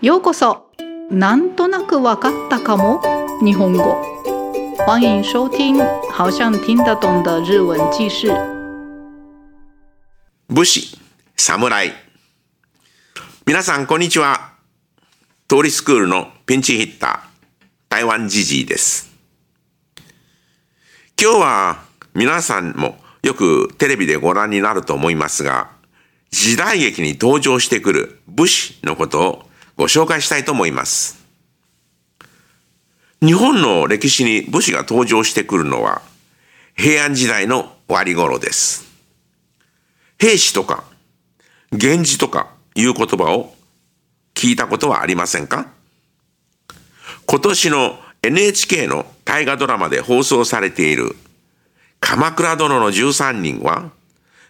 ようこそなんとなくわかったかも日本語欢迎收听好像听得懂的日文记事武士、侍。皆さん、こんにちは。通りスクールのピンチヒッター、台湾ジジイです。今日は皆さんもよくテレビでご覧になると思いますが、時代劇に登場してくる武士のことをご紹介したいと思います。日本の歴史に武士が登場してくるのは平安時代の終わり頃です。兵士とか源氏とかいう言葉を聞いたことはありませんか？今年の NHK の大河ドラマで放送されている鎌倉殿の13人は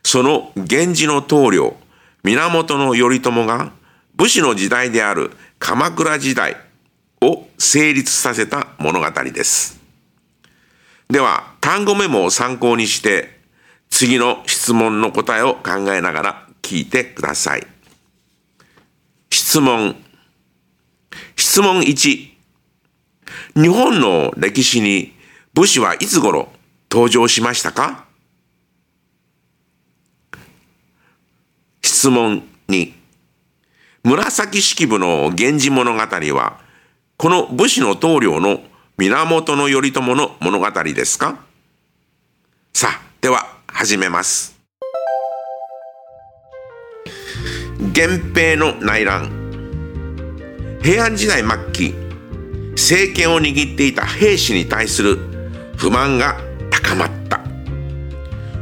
その源氏の棟梁源頼朝が武士の時代である鎌倉時代を成立させた物語です。では単語メモを参考にして次の質問の答えを考えながら聞いてください。質問。質問1。日本の歴史に武士はいつ頃登場しましたか？質問。紫式部の源氏物語は、この武士の棟梁の源頼朝の物語ですか？さあ、では始めます。源平の内乱。平安時代末期、政権を握っていた兵士に対する不満が高まった。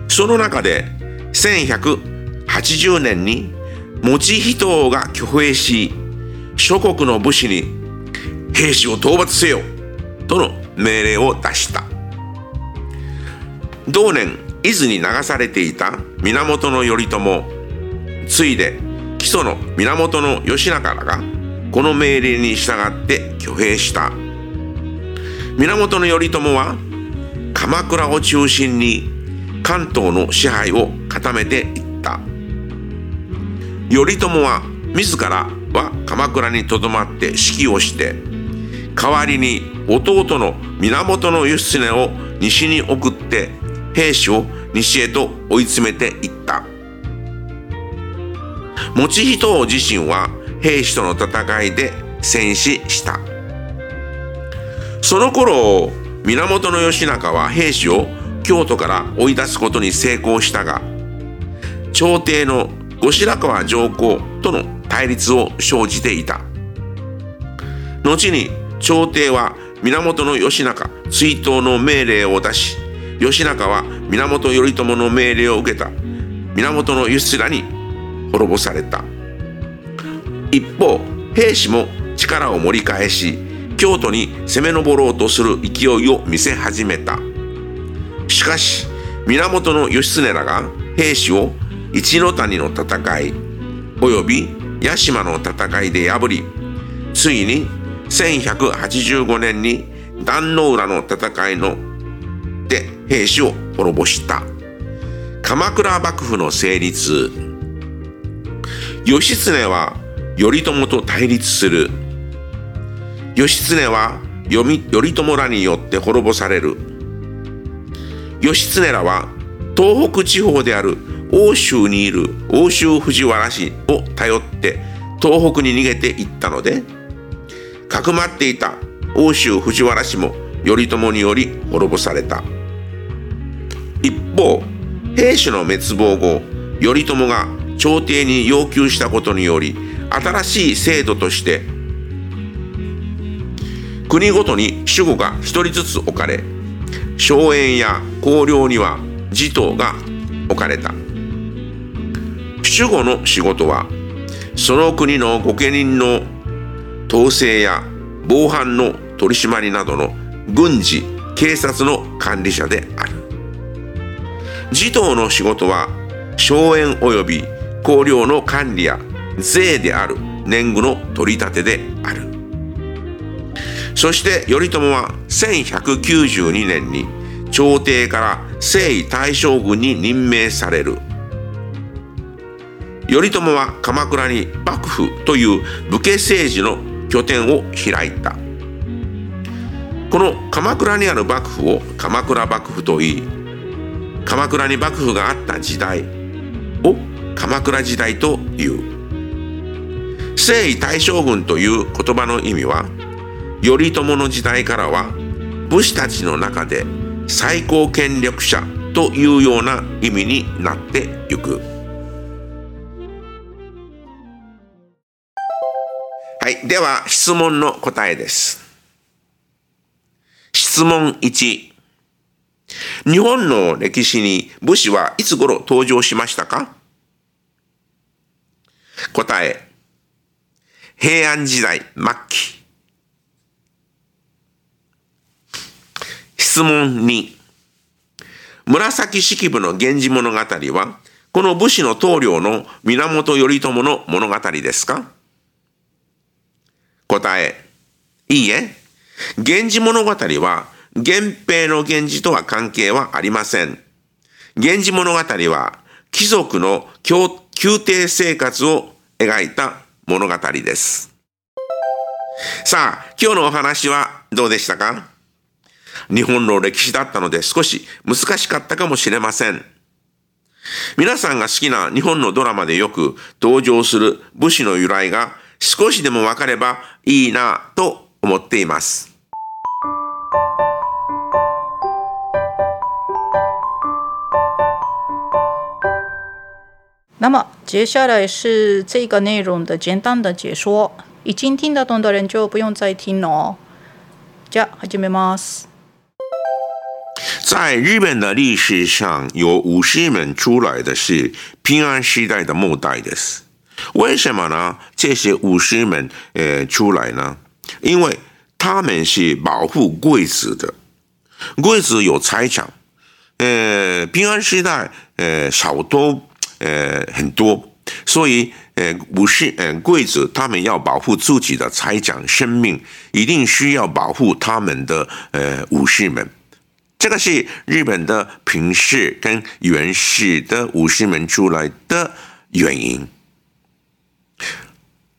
その中で、1180年に、持人が挙兵し、諸国の武士に兵士を討伐せよとの命令を出した。同年、伊豆に流されていた源頼朝、ついで木曽の源義仲らがこの命令に従って挙兵した。源頼朝は鎌倉を中心に関東の支配を固めていった。頼朝は自らは鎌倉にとどまって指揮をして代わりに弟の源義経を西に送って兵士を西へと追い詰めていった。持人王自身は兵士との戦いで戦死した。その頃源義仲は兵士を京都から追い出すことに成功したが朝廷の後白河上皇との対立を生じていた。後に朝廷は源義仲追討の命令を出し義仲は源頼朝の命令を受けた。源義経に滅ぼされた。一方兵士も力を盛り返し京都に攻め上ろうとする勢いを見せ始めた。しかし源義経らが兵士を一ノ谷の戦いおよび屋島の戦いで破りついに1185年に壇ノ浦の戦いので兵士を滅ぼした。鎌倉幕府の成立。義経は頼朝と対立する。義経は頼朝らによって滅ぼされる。義経らは東北地方である欧州にいる欧州藤原氏を頼って東北に逃げていったのでかくまっていた欧州藤原氏も頼朝により滅ぼされた。一方兵士の滅亡後頼朝が朝廷に要求したことにより新しい制度として国ごとに守護が一人ずつ置かれ荘園や公領には持統が置かれた。守護の仕事はその国の御家人の統制や防犯の取り締まりなどの軍事警察の管理者である。持統の仕事は荘園及び公領の管理や税である年貢の取り立てである。そして頼朝は1192年に朝廷から征夷大将軍に任命される。頼朝は鎌倉に幕府という武家政治の拠点を開いたこの鎌倉にある幕府を鎌倉幕府といい鎌倉に幕府があった時代を鎌倉時代という征夷大将軍という言葉の意味は頼朝の時代からは武士たちの中で最高権力者というような意味になってゆく。はい。では、質問の答えです。質問1。日本の歴史に武士はいつ頃登場しましたか？答え。平安時代末期。質問2。紫式部の源氏物語は、この武士の棟梁の源頼朝の物語ですか？答え。いいえ。源氏物語は、源平の源氏とは関係はありません。源氏物語は、貴族の宮廷生活を描いた物語です。さあ、今日のお話はどうでしたか？日本の歴史だったので少し難しかったかもしれません。皆さんが好きな日本のドラマでよく登場する武士の由来が少しでもわかればいいなと思っています。那么接下来是这个内容的简单的解说，已经听得懂的人就不用再听了哦。じゃあ始めます。在日本的历史上，有武士们出来的是平安时代的末代的是。为什么呢？这些武士们呃出来呢？因为他们是保护贵子的，贵子有财产，呃，平安时代呃少多呃很多，所以呃武士呃贵子他们要保护自己的财产生命，一定需要保护他们的呃武士们。这个是日本的平氏跟源氏的武士们出来的原因。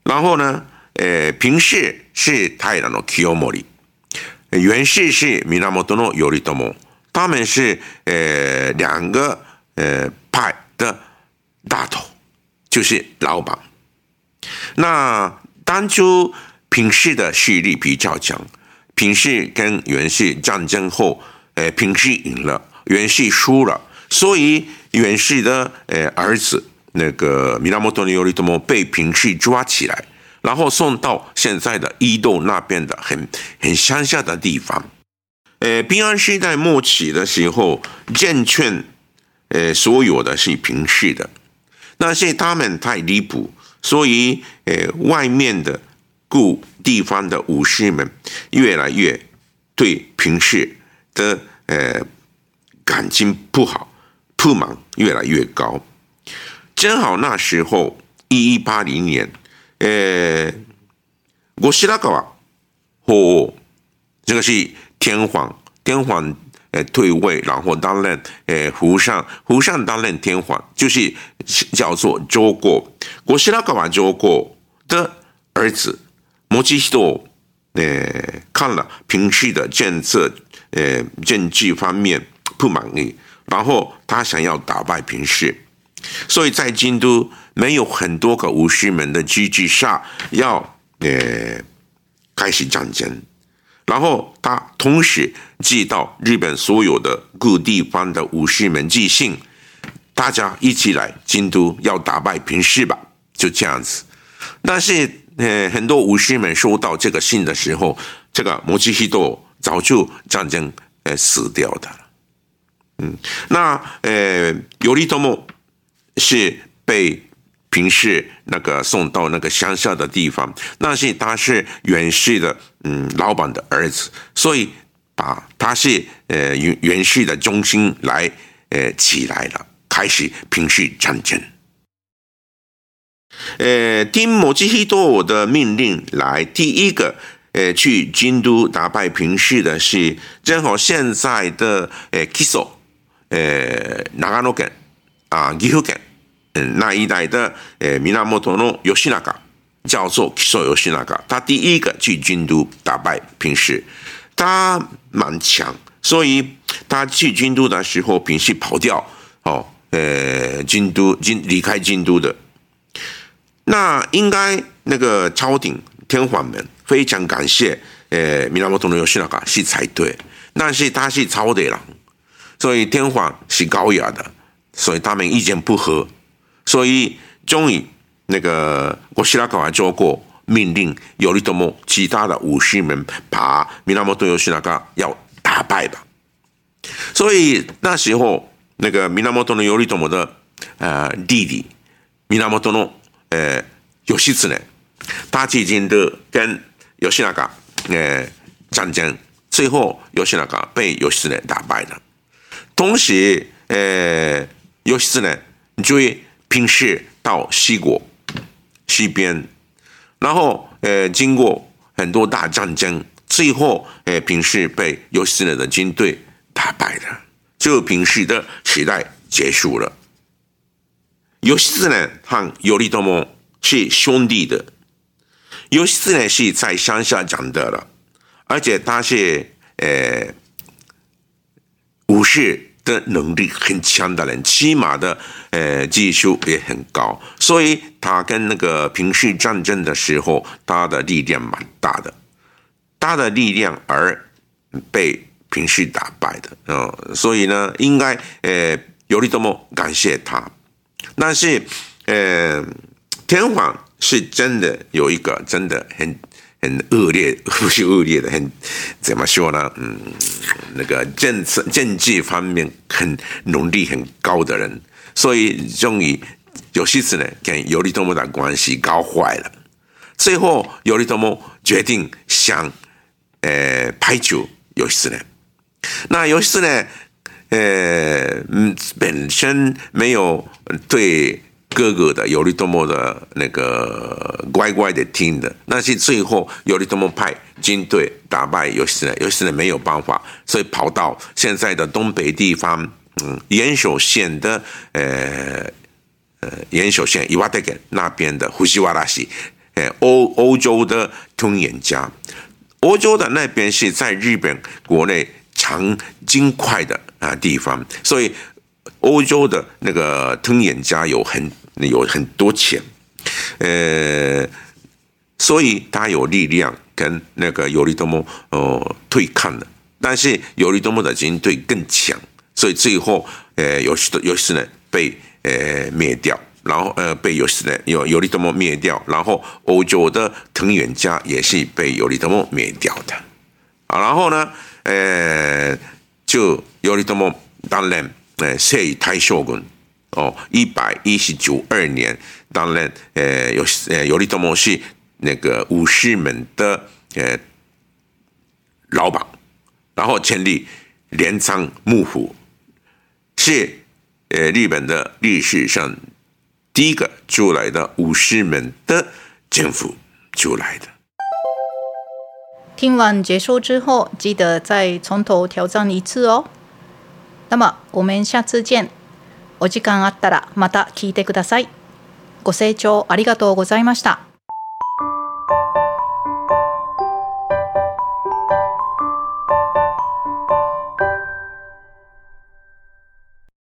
然后呢，呃，平氏是平の清盛，源氏是源の頼朝，他们是呃两个呃派的大头，就是老板。那当初平氏的势力比较强，平氏跟源氏战争后，呃，平氏赢了，源氏输了，所以源氏的呃儿子。那个米拉莫多尼尤利多莫被平氏抓起来，然后送到现在的伊豆那边的很很乡下的地方。呃，平安时代末期的时候，证券呃所有的是平氏的，那是他们太离谱，所以呃外面的故地方的武士们越来越对平氏的呃感情不好，不满越来越高。正好那时候，一一八零年，呃，我西拉瓦或这个是天皇，天皇呃退位，然后担任呃湖上，湖上担任天皇，就是叫做周国，我西拉瓦周国的儿子摩西西多，呃，看了平时的政策，呃，政治方面不满意，然后他想要打败平氏。所以在京都没有很多个武士们的机制下，要呃开始战争，然后他同时寄到日本所有的各地方的武士们寄信，大家一起来京都要打败平氏吧，就这样子。但是呃很多武士们收到这个信的时候，这个摩西西多早就战争呃死掉的了。嗯，那呃有利多莫。是被平氏那个送到那个乡下的地方，那是他是袁氏的嗯老板的儿子，所以把他是呃袁袁氏的中心来呃起来了，开始平氏战争。呃，听摩吉希多的命令来，第一个呃去京都打败平氏的是正好现在的呃 Kiso，呃长野県啊岐阜県。那一代的呃源義仲，叫做木曽義仲，他第一个去京都打败平氏，他蛮强，所以他去京都的时候，平氏跑掉哦，呃京都京离开京都的，那应该那个朝廷天皇们非常感谢呃源義仲是才对，但是他是朝的人。所以天皇是高雅的，所以他们意见不合，所以终于那个我希拉卡做过命令，有利多么其他的武士们把米拉莫多尤西那个要打败吧。所以那时候那个米拉莫多的尤利多么的呃弟弟米拉莫多诺呃有西子呢，他最近的跟尤西那个呃战争，最后尤西那个被尤西子打败了。同时，呃，有时呢，追平氏到西国西边，然后呃，经过很多大战争，最后呃，平氏被有时呢的军队打败了，就平氏的时代结束了。有时呢，和尤利多摩是兄弟的，有时呢是在乡下长大的，而且他是呃。武士的能力很强的人，骑马的呃技术也很高，所以他跟那个平氏战争的时候，他的力量蛮大的，他的力量而被平氏打败的，嗯，所以呢，应该呃有利多么感谢他，但是呃天皇是真的有一个真的很。很恶劣，不是恶劣的，很怎么说呢？嗯，那个政策政治方面很能力很高的人，所以终于有些次呢，跟尤利多姆的关系搞坏了。最后，尤利多姆决定想呃排除尤西斯呢。那尤西斯呢，呃嗯，本身没有对。哥哥的尤利多莫的那个乖乖的听的，那是最后尤利多莫派军队打败尤西斯呢，尤西斯呢没有办法，所以跑到现在的东北地方，嗯，岩手县的呃呃岩手县伊瓦德根那边的胡西瓦拉西，呃欧欧洲的通演家，欧洲的那边是在日本国内藏金块的啊地方，所以欧洲的那个通演家有很。有很多钱，呃，所以他有力量跟那个尤利多莫呃对抗的，但是尤利多莫的军队更强，所以最后呃有时有时呢被呃灭掉，然后呃被有时呢有尤利多莫灭掉，然后欧洲的藤原家也是被尤利多莫灭掉的，啊，然后呢呃就尤利多莫当然呃设以太将军。哦，一百一十九二年，当然，呃，有呃有利多摩是那个武士们的呃老板，然后成立镰仓幕府，是呃日本的历史上第一个出来的武士们的政府出来的。听完结束之后，记得再从头挑战一次哦。那么，我们下次见。お時間あったらまた聞いてください。ご清聴ありがとうございました。